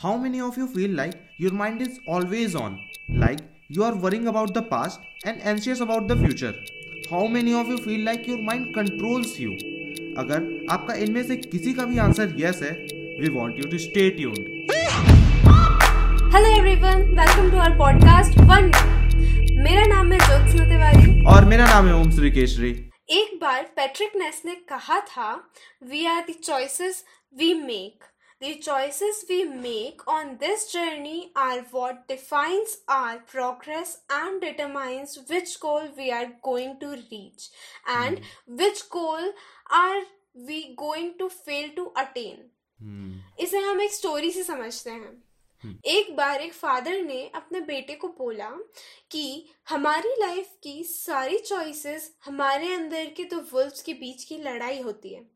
How many of you feel like your mind is always on? Like you are worrying about the past and anxious about the future? How many of you feel like your mind controls you? अगर आपका इनमें से किसी का भी answer yes है we want you to stay tuned hello everyone welcome to our podcast one मेरा नाम है ज्योत्सना तिवारी और मेरा नाम है ओम श्री केशरी एक बार पैट्रिक नेस ने कहा था we are the choices we make The choices we make on this journey are what defines our progress and determines which goal we are going to reach and which goal are we going to fail to attain. इसे हम एक story से समझते हैं एक बार एक father ने अपने बेटे को बोला कि हमारी लाइफ की सारी चॉइसेस हमारे अंदर के दो वुल्फ्स के बीच की लड़ाई होती है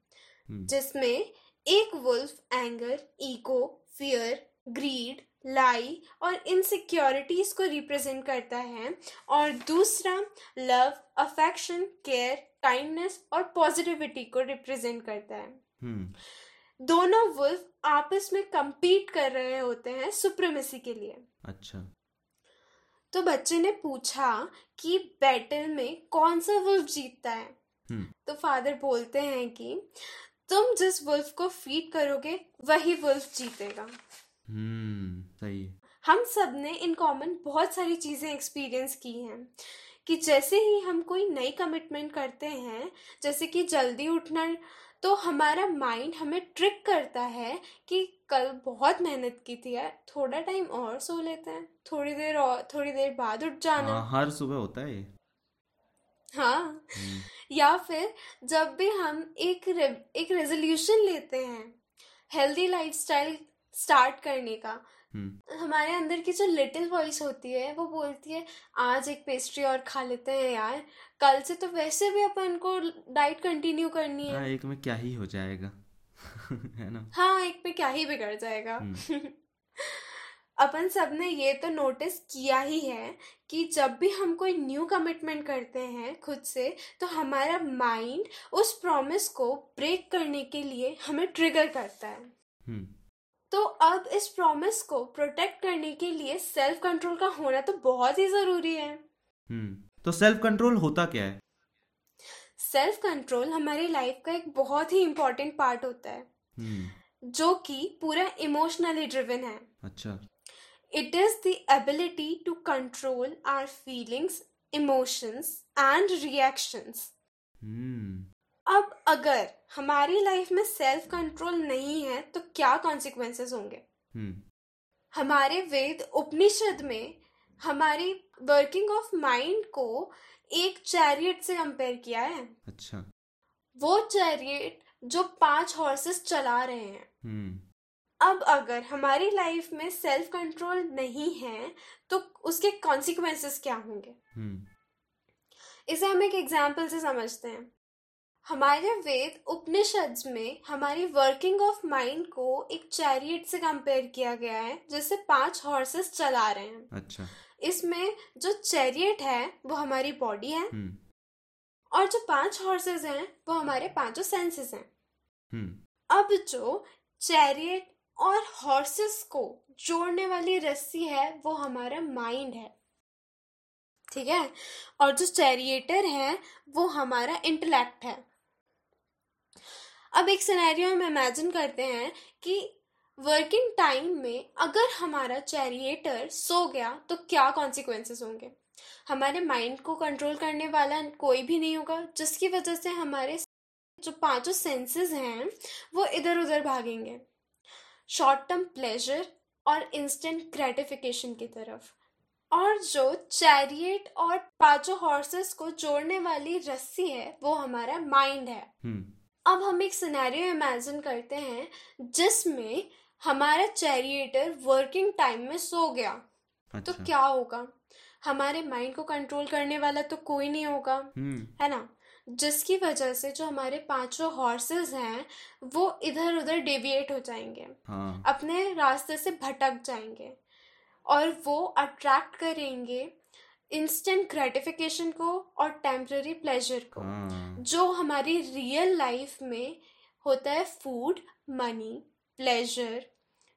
जिसमें एक wolf anger ego fear greed lie और इनसिक्योरिटीज को रिप्रेजेंट करता है। और दूसरा लव अफेक्शन केयर काइंडनेस और पॉजिटिविटी को रिप्रेजेंट करता है। दोनों वुल्फ आपस में compete कर रहे होते हैं सुप्रीमेसी के लिए। अच्छा। तो बच्चे ने पूछा कि बैटल में कौन सा वुल्फ जीतता है? हम्म। तो फादर बोलते हैं कि तुम जिस वुल्फ को फ़ीड करोगे वही वुल्फ जीतेगा। हम्म सही हम सबने इन कॉमन बहुत सारी चीज़ें एक्सपीरियंस की हैं कि जैसे ही हम कोई नई कमिटमेंट करते हैं जैसे कि जल्दी उठना तो हमारा माइंड हमें ट्रिक करता है कि कल बहुत मेहनत की थी यार थोड़ा टाइम और सो लेते हैं थोड़ी देर और थोड़ी देर बाद उठ जाना। हाँ हर सुबह होता है हाँ। हम्म, या फिर जब भी हम एक रे- एक रेजोल्यूशन लेते हैं हेल्दी लाइफस्टाइल स्टार्ट करने का हम्म। हमारे अंदर की जो लिटिल वॉइस होती है वो बोलती है आज एक पेस्ट्री और खा लेते हैं यार। कल से तो वैसे भी अपन को डाइट कंटिन्यू करनी हाँ। है एक में क्या ही हो जाएगा। है ना? हाँ एक में क्या ही बिगड़ जाएगा। अपन सबने ये तो नोटिस किया ही है कि जब भी हम कोई न्यू कमिटमेंट करते हैं खुद से तो हमारा माइंड उस प्रॉमिस को ब्रेक करने के लिए हमें ट्रिगर करता है। हम्म। तो अब इस प्रॉमिस को प्रोटेक्ट करने के लिए सेल्फ कंट्रोल का होना तो बहुत ही ज़रूरी है। हम्म। तो सेल्फ कंट्रोल होता क्या है? सेल्फ कंट्रोल हमारी लाइफ का एक बहुत ही इम्पोर्टेंट पार्ट होता है हम्म। जो कि पूरा इमोशनली ड्रिवन है। अच्छा। It is the ability to control our feelings emotions and reactions अब अगर हमारी लाइफ में सेल्फ कंट्रोल नहीं है तो क्या कॉन्सिक्वेंसेस होंगे? हम्म हमारे वेद उपनिषद में हमारी वर्किंग ऑफ़ माइंड को एक चैरियट से कंपेयर किया है। अच्छा। वो चैरियट जो पाँच हॉर्सेस चला रहे हैं। हम्म अब अगर हमारी लाइफ में सेल्फ कंट्रोल नहीं है तो उसके कॉन्सिक्वेंसेस क्या होंगे? हम्म। इसे हम एक एग्ज़ाम्पल से समझते हैं। हमारे वेद उपनिषद में हमारी वर्किंग ऑफ़ माइंड को एक चैरियट से कंपेयर किया गया है जिससे पाँच हॉर्सेस चला रहे हैं। अच्छा। इसमें जो चैरियट है वो हमारी बॉडी है हम्म। और जो पाँच हॉर्सेस हैं वो हमारे पाँचों सेंसेस हैं। हम्म। अब जो चैरियट और हॉर्सेस को जोड़ने वाली रस्सी है, वो हमारा माइंड है। ठीक है? और जो चैरिएटर है, वो हमारा इंटेलेक्ट है। अब एक सिनेरियो हम इमेजिन करते हैं कि वर्किंग टाइम में अगर हमारा चैरिएटर सो गया तो क्या कॉन्सिक्वेंसेस होंगे? हमारे माइंड को कंट्रोल करने वाला कोई भी नहीं होगा, जिसकी वजह से हमारे जो पाँचों सेंसेस हैं, वो इधर उधर भागेंगे। शॉर्ट टर्म प्लेजर और इंस्टेंट ग्रेटिफिकेशन की तरफ़। और जो चैरियट और पाँचों हॉर्सेस को जोड़ने वाली रस्सी है वो हमारा माइंड है। हम्म। अब हम एक सिनेरियो इमेजिन करते हैं जिसमें हमारा चैरिएटर वर्किंग टाइम में सो गया। अच्छा। तो अच्छा। क्या होगा? हमारे माइंड को कंट्रोल करने वाला तो कोई नहीं होगा हम्म। है ना? जिसकी वजह से जो हमारे पाँचों हॉर्सेस हैं वो इधर उधर डेविएट हो जाएँगे। हाँ। अपने रास्ते से भटक जाएँगे। और वो अट्रैक्ट करेंगे इंस्टेंट ग्रेटिफिकेशन को और टेम्पररी प्लेजर को। हाँ। जो हमारी रियल लाइफ में होता है फ़ूड मनी प्लेजर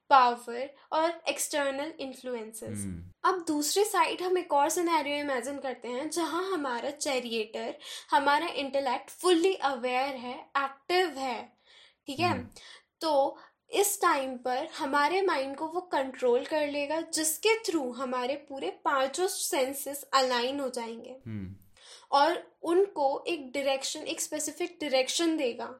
पावर और एक्सटर्नल इन्फ्लुएंसेस हम्म, अब दूसरी साइड हम एक और सिनेरियो इमेजिन करते हैं जहाँ हमारा चैरिएटर हमारा इंटेलेक्ट फुल्ली अवेयर है एक्टिव है ठीक है? हम्म। तो इस टाइम पर हमारे माइंड को वो कंट्रोल कर लेगा जिसके थ्रू हमारे पूरे पाँचों सेंसेस अलाइन हो जाएँगे। हम्म, और उनको एक डायरेक्शन एक स्पेसिफिक डायरेक्शन देगा।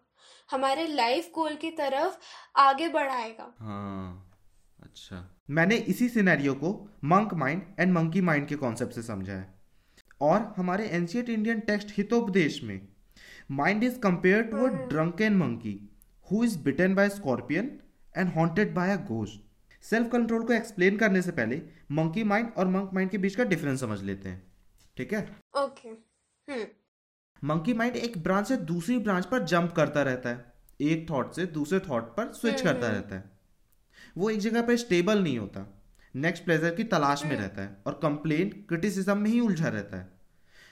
हमारे लाइफ गोल की तरफ़ आगे बढ़ाएगा। हाँ अच्छा। मैंने इसी सिनेरियो को monk mind and monkey mind के कॉन्सेप्ट से समझा है। और हमारे एंशियंट इंडियन टेक्स्ट हितोपदेश में mind is compare to a drunken monkey who is bitten by scorpion and haunted by a ghost self control को एक्सप्लेन करने से पहले मंकी माइंड और मंक माइंड के बीच का डिफरेंस समझ लेते हैं। ठीक है? Okay hmm. मंकी माइंड एक ब्रांच से दूसरी ब्रांच पर जंप करता रहता है। एक थॉट से दूसरे थॉट पर स्विच करता रहता है। वो एक जगह पर स्टेबल नहीं होता। नेक्स्ट प्लेजर की तलाश में रहता है और कंप्लेन क्रिटिसिज्म में ही उलझा रहता है।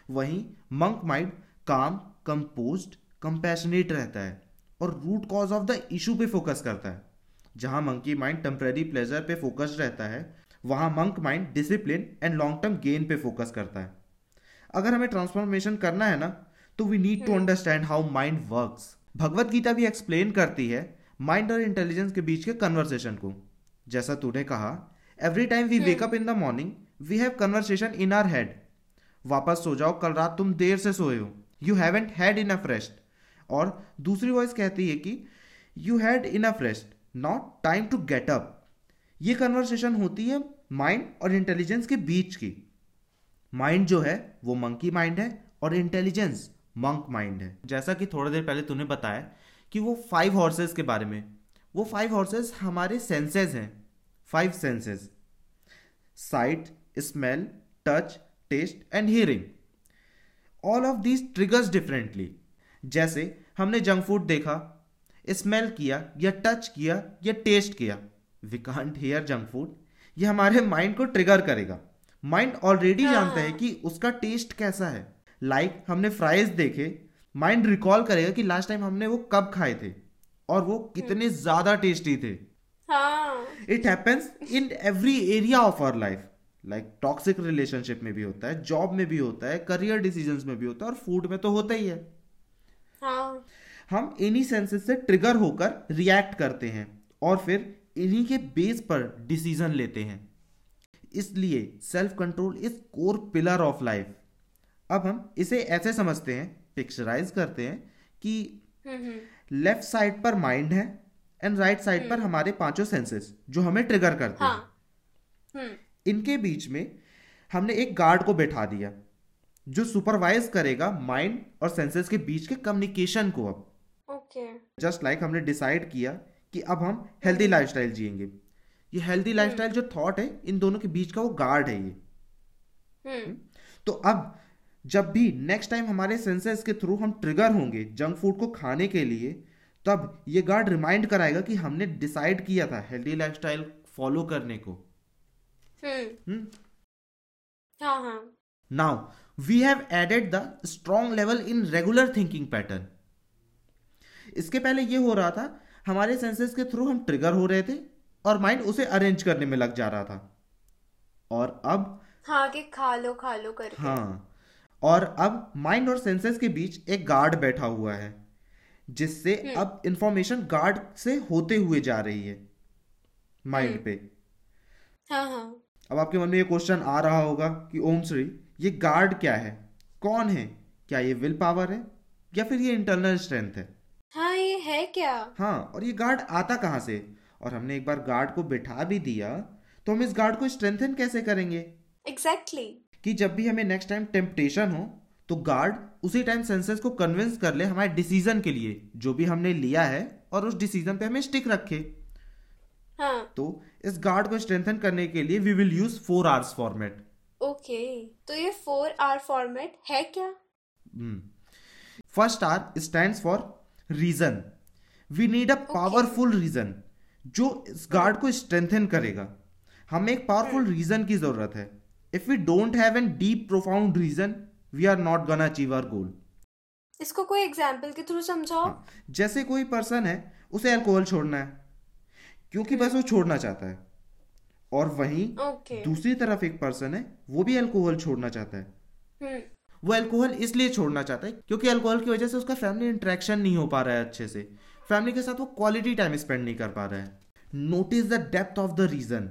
वहीं monk mind calm composed compassionate रहता है और root cause of the issue पे फोकस करता है। जहाँ मंकी माइंड टेम्पररी प्लेजर पे फोकस रहता है वहाँ monk mind discipline and long term gain पे फोकस करता है। अगर हमें ट्रांसफॉर्मेशन करना है ना तो we need to understand how mind works Bhagavad Gita भी एक्सप्लेन करती है माइंड और इंटेलिजेंस के बीच के कन्वर्सेशन को। जैसा तूने कहा every time we wake up in the morning we have conversation in our head वापस सो जाओ कल रात तुम देर से सोए हो। You haven't had enough rest और दूसरी वॉइस कहती है कि you had enough rest not time to get up ये कन्वर्सेशन होती है माइंड और इंटेलिजेंस के बीच की। माइंड जो है वो मंकी माइंड है और इंटेलिजेंस मंक माइंड है। जैसा कि थोड़ा देर पहले तूने बताया कि वो फाइव हॉर्सेस के बारे में। वो फाइव हॉर्सेस हमारे सेंसेस हैं। Five senses sight smell touch taste and hearing all of these triggers differently जैसे हमने जंक फ़ूड देखा स्मेल किया या टच किया या टेस्ट किया। We can't hear junk food ये हमारे माइंड को ट्रिगर करेगा। माइंड ऑलरेडी हाँ। जानता है कि उसका टेस्ट कैसा है। लाइक like, हमने फ्राइज देखे। माइंड रिकॉल करेगा कि लास्ट टाइम हमने वो कब खाए थे और वो कितने ज़्यादा टेस्टी थे। हाँ। It happens in every area of our life like toxic relationship में भी होता है जॉब में भी होता है करियर डिसीज़न में भी होता है और फ़ूड में तो होता ही है। हाँ। हम इन्हीं सेंसेस से ट्रिगर होकर रिएक्ट करते हैं और फिर इन्हीं के बेस पर डिसीज़न लेते हैं। इसलिए self control is core pillar of life अब हम इसे ऐसे समझते हैं पिक्चराइज करते हैं कि हम्म हम्म। लेफ़्ट साइड पर माइंड है एंड राइट साइड पर हमारे पाँचों सेंसेस जो हमें ट्रिगर करते हैं। हाँ। हम्म। इनके बीच में हमने एक गार्ड को बैठा दिया जो सुपरवाइज करेगा माइंड और सेंसेस के बीच के कम्युनिकेशन को अब। जस्ट लाइक like हमने डिसाइड किया कि अब हम हेल्दी लाइफस्टाइल जिएँगे। ये हेल्दी लाइफस्टाइल जो थॉट है इन दोनों के बीच का वो गार्ड है ये। हम्म। तो अब जब भी नेक्स्ट टाइम हमारे सेंसेस के थ्रू हम ट्रिगर होंगे जंक फ़ूड को खाने के लिए तब ये गार्ड रिमाइंड कराएगा कि हमने डिसाइड किया था हेल्दी लाइफस्टाइल फॉलो करने को। Now we have added the strong level in regular thinking pattern इसके पहले ये हो रहा था हमारे सेंसेस के थ्रू हम ट्रिगर हो रहे थे और माइंड उसे अरेंज करने में लग जा रहा था। और अब हाँ कि खा लो खा लो करके। हाँ और अब माइंड और सेंसेस के बीच एक गार्ड बैठा हुआ है जिससे अब इंफॉर्मेशन गार्ड से होते हुए जा रही है माइंड पे। हाँ हाँ। अब आपके मन में ये क्वेश्चन आ रहा होगा कि ओम श्री ये गार्ड क्या है? कौन है? क्या ये विल पावर है? या फिर ये इंटरनल स्ट्रेंथ है? हाँ ये है क्या? हाँ और ये गार्ड आता कहाँ से? और हमने एक बार गार्ड को बिठा भी दिया तो हम इस गार्ड को स्ट्रेंथन कैसे करेंगे? एग्जैक्टली कि जब भी हमें नेक्स्ट टाइम टेम्पटेशन हो तो गार्ड उसी टाइम सेंसेस को कन्विंस कर ले हमारे डिसीज़न के लिए जो भी हमने लिया है और उस डिसीज़न पे हमें स्टिक रखे। हाँ। तो इस गार्ड को स्ट्रेंथन करने के लिए we will use four Rs format okay तो ये फोर आर फॉर्मेट है क्या? First R stand for reason we need a powerful reason जो इस गार्ड को स्ट्रेंथन करेगा। हमें एक पावरफुल रीजन की ज़रूरत है। If we don't have an deep profound reason we are not gonna achieve our goal इसको कोई एग्ज़ाम्पल के थ्रू समझाओ। हाँ, जैसे कोई पर्सन है उसे अल्कोहल छोड़ना है क्योंकि बस वो छोड़ना चाहता है। और वहीं ओके दूसरी तरफ़ एक पर्सन है वो भी अल्कोहल छोड़ना चाहता है। हम्म। वो अल्कोहल इसलिए छोड़ना चाहता है क्योंकि अल्कोहल की वजह से उसका फैमिली इंटरेक्शन नहीं हो पा रहा है अच्छे से। फैमिली के साथ वो क्वालिटी टाइम स्पेंड नहीं कर पा रहा है। Notice the depth of the reason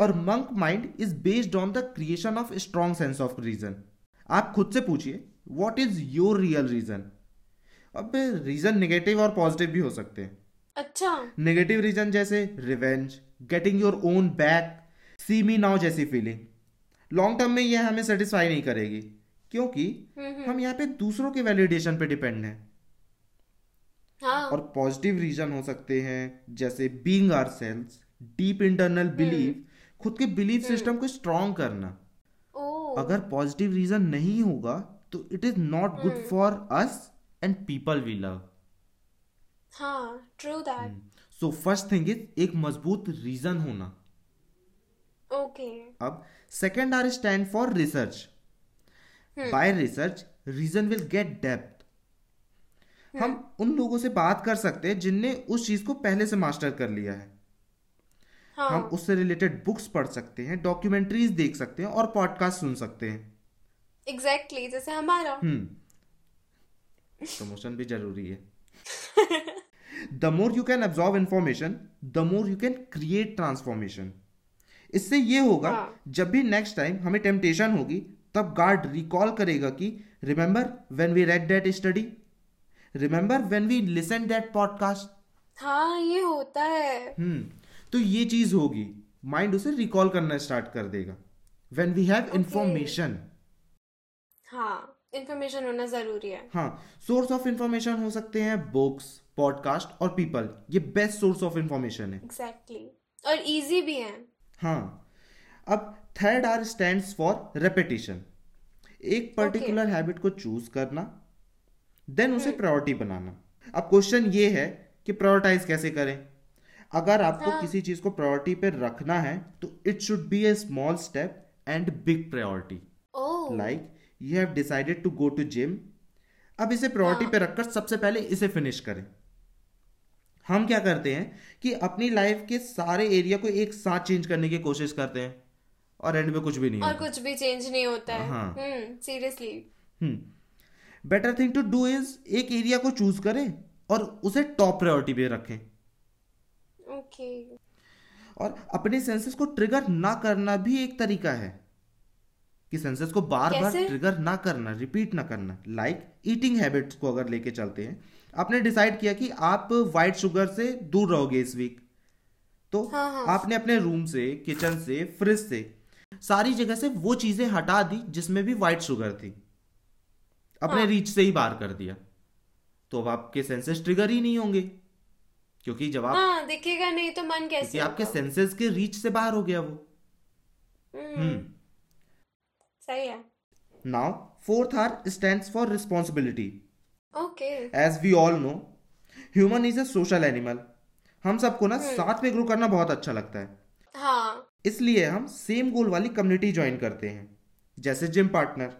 और monk mind is based on the creation of strong sense of reason आप खुद से पूछिए what is your real reason अब रीजन नेगेटिव और पॉजिटिव भी हो सकते हैं। अच्छा। नेगेटिव रीजन जैसे revenge getting your own back see me now जैसी फीलिंग लॉन्ग टर्म में यह हमें सेटिस्फाई नहीं करेगी क्योंकि हम यहाँ पे दूसरों के वैलिडेशन पे डिपेंड हैं। हाँ। और पॉजिटिव रीजन हो सकते हैं जैसे being ourselves deep internal belief खुद के बिलीफ सिस्टम को स्ट्रॉन्ग करना। अगर पॉजिटिव रीजन नहीं होगा तो it is not good for us and people we love. हाँ true that. So first thing is एक मज़बूत रीजन होना। ओके। अब second R stand for research. By research reason will get depth. हम उन लोगों से बात कर सकते हैं जिनने उस चीज़ को पहले से मास्टर कर लिया है। हाँ। हम उससे रिलेटेड बुक्स पढ़ सकते हैं डॉक्यूमेंट्रीज देख सकते हैं और पॉडकास्ट सुन सकते हैं। एग्जैक्टली exactly, जैसे हमारा। हम्म। प्रमोशन भी ज़रूरी है। The more you can absorb information the more you can create transformation इससे ये होगा हाँ। जब भी नेक्स्ट टाइम हमें टेम्पटेशन होगी तब गार्ड रिकॉल करेगा कि remember when we read that study remember when we listen that podcast हाँ ये होता है। हम्म। तो ये चीज़ होगी। माइंड उसे रिकॉल करना स्टार्ट कर देगा। व्हेन वी हैव इंफॉर्मेशन हाँ इंफॉर्मेशन होना ज़रूरी है। हाँ सोर्स ऑफ़ इंफॉर्मेशन हो सकते हैं बुक्स पॉडकास्ट और पीपल ये बेस्ट सोर्स ऑफ़ इंफॉर्मेशन है। Exactly exactly. और इजी भी है। हाँ। अब third R stand for repetition एक पर्टिकुलर हैबिट को चूज़ करना देन उसे प्रायोरिटी बनाना। अब क्वेश्चन ये है कि प्रायोरिटाइज कैसे करें? अगर आपको हाँ। किसी चीज़ को प्रायोरिटी पे रखना है तो it should be a small step and big priority like you have decided to go to gym अब इसे प्रायोरिटी हाँ। पे रखकर सबसे पहले इसे फिनिश करें। हम क्या करते हैं कि अपनी लाइफ के सारे एरिया को एक साथ चेंज करने की कोशिश करते हैं और एंड में कुछ भी नहीं और होता। कुछ भी चेंज नहीं होता है। हाँ। Seriously hmm. Better thing to do is एक एरिया को चूज़ करें और उसे टॉप प्रायोरिटी पे रखें। ओके। और अपने सेंसेस को ट्रिगर ना करना भी एक तरीका है। कि सेंसेस को बार बार ट्रिगर ना करना रिपीट ना करना। लाइक ईटिंग हैबिट्स को अगर लेके चलते हैं आपने डिसाइड किया कि आप वाइट शुगर से दूर रहोगे इस वीक तो हाँ, हाँ। आपने अपने रूम से किचन से फ्रिज से सारी जगह से वो चीज़ें हटा दी जिसमें भी वाइट शुगर थी। अपने हाँ। रीच से ही बाहर कर दिया। तो अब आपके सेंसेस ट्रिगर ही नहीं होंगे। क्योंकि जब आप हाँ दिखेगा नहीं तो मन कैसे आपके सेंसेस के रीच से बाहर हो गया वो। हम्म। हम्म। सही है। Now fourth R stands for responsibility okay as we all know human is a social animal हम सबको ना साथ में ग्रो करना बहुत अच्छा लगता है। हाँ। इसलिए हम सेम गोल वाली कम्युनिटी ज्वाइन करते हैं। जैसे जिम पार्टनर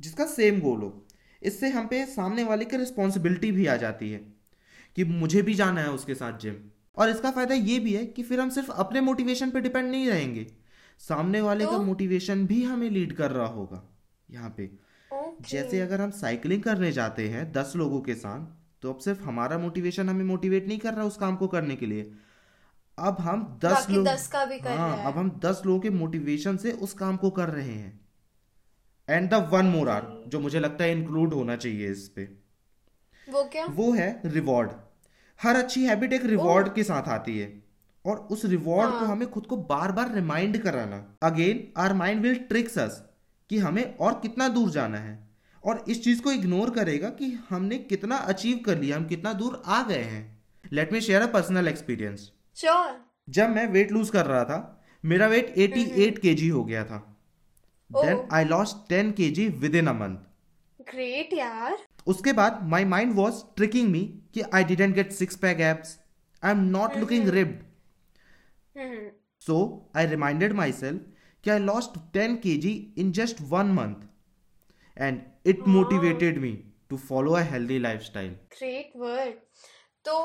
जिसका सेम गोल हो इससे हम पे सामने वाले की रिस्पॉन्सिबिलिटी भी आ जाती है। कि मुझे भी जाना है उसके साथ जिम और इसका फ़ायदा ये भी है कि फिर हम सिर्फ़ अपने मोटिवेशन पे डिपेंड नहीं रहेंगे। सामने वाले तो? का? मोटिवेशन भी हमें लीड कर रहा होगा यहाँ पे। जैसे अगर हम साइकिलिंग करने जाते हैं दस लोगों के साथ तो अब सिर्फ़ हमारा मोटिवेशन हमें मोटिवेट नहीं कर रहा उस काम को करने के लिए। अब हम दस लोग दस का भी कर हाँ अब हम दस लोगों के मोटिवेशन से उस काम को कर रहे हैं। And the one more R जो मुझे लगता है इंक्लूड होना चाहिए इस पे। वो क्या? वो है रिवॉर्ड हर अच्छी हैबिट एक रिवॉर्ड के साथ आती है। और उस रिवॉर्ड को हाँ। हमें खुद को बार बार रिमाइंड कराना। Again our mind will tricks us कि हमें और कितना दूर जाना है। और इस चीज़ को इग्नोर करेगा कि हमने कितना अचीव कर लिया हम कितना दूर आ गए हैं। Let me share a personal experience sure जब मैं वेट लूज कर रहा था मेरा वेट 88 केजी हो गया था। Then. I lost 10 KG within a month great यार। उसके बाद my mind was tricking me कि I didn't get six pack abs I am not looking hmm so I reminded myself कि I lost ten K G in just one month and it motivated me to follow a healthy lifestyle great word तो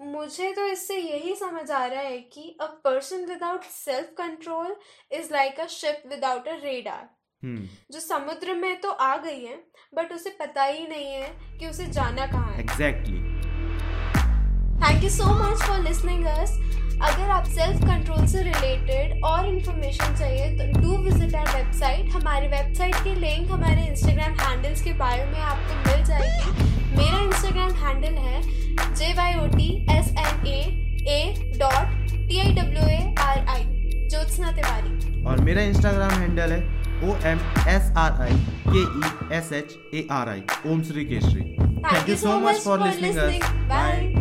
मुझे तो इससे यही समझ आ रहा है कि a person without self control is like a ship without a radar जो समुद्र में तो आ गई है बट उसे पता ही नहीं है कि उसे जाना कहाँ है। Exactly thank you so much for listening us अगर आप सेल्फ कंट्रोल से रिलेटेड और इन्फॉर्मेशन चाहिए तो डू विज़िट आर वेबसाइट हमारी वेबसाइट की लिंक हमारे इंस्टाग्राम हैंडल्स के बायो में आपको मिल जाएगी। मेरा इंस्टाग्राम हैंडल है J Y O T S N A A dot T I W A R I Jyotsna Tiwari. और मेरा इंस्टाग्राम हैंडल है O M S R I K E S H A R I. Om Sri Keshri. Thank, Thank you so much for, for listening, listening. Bye. Bye.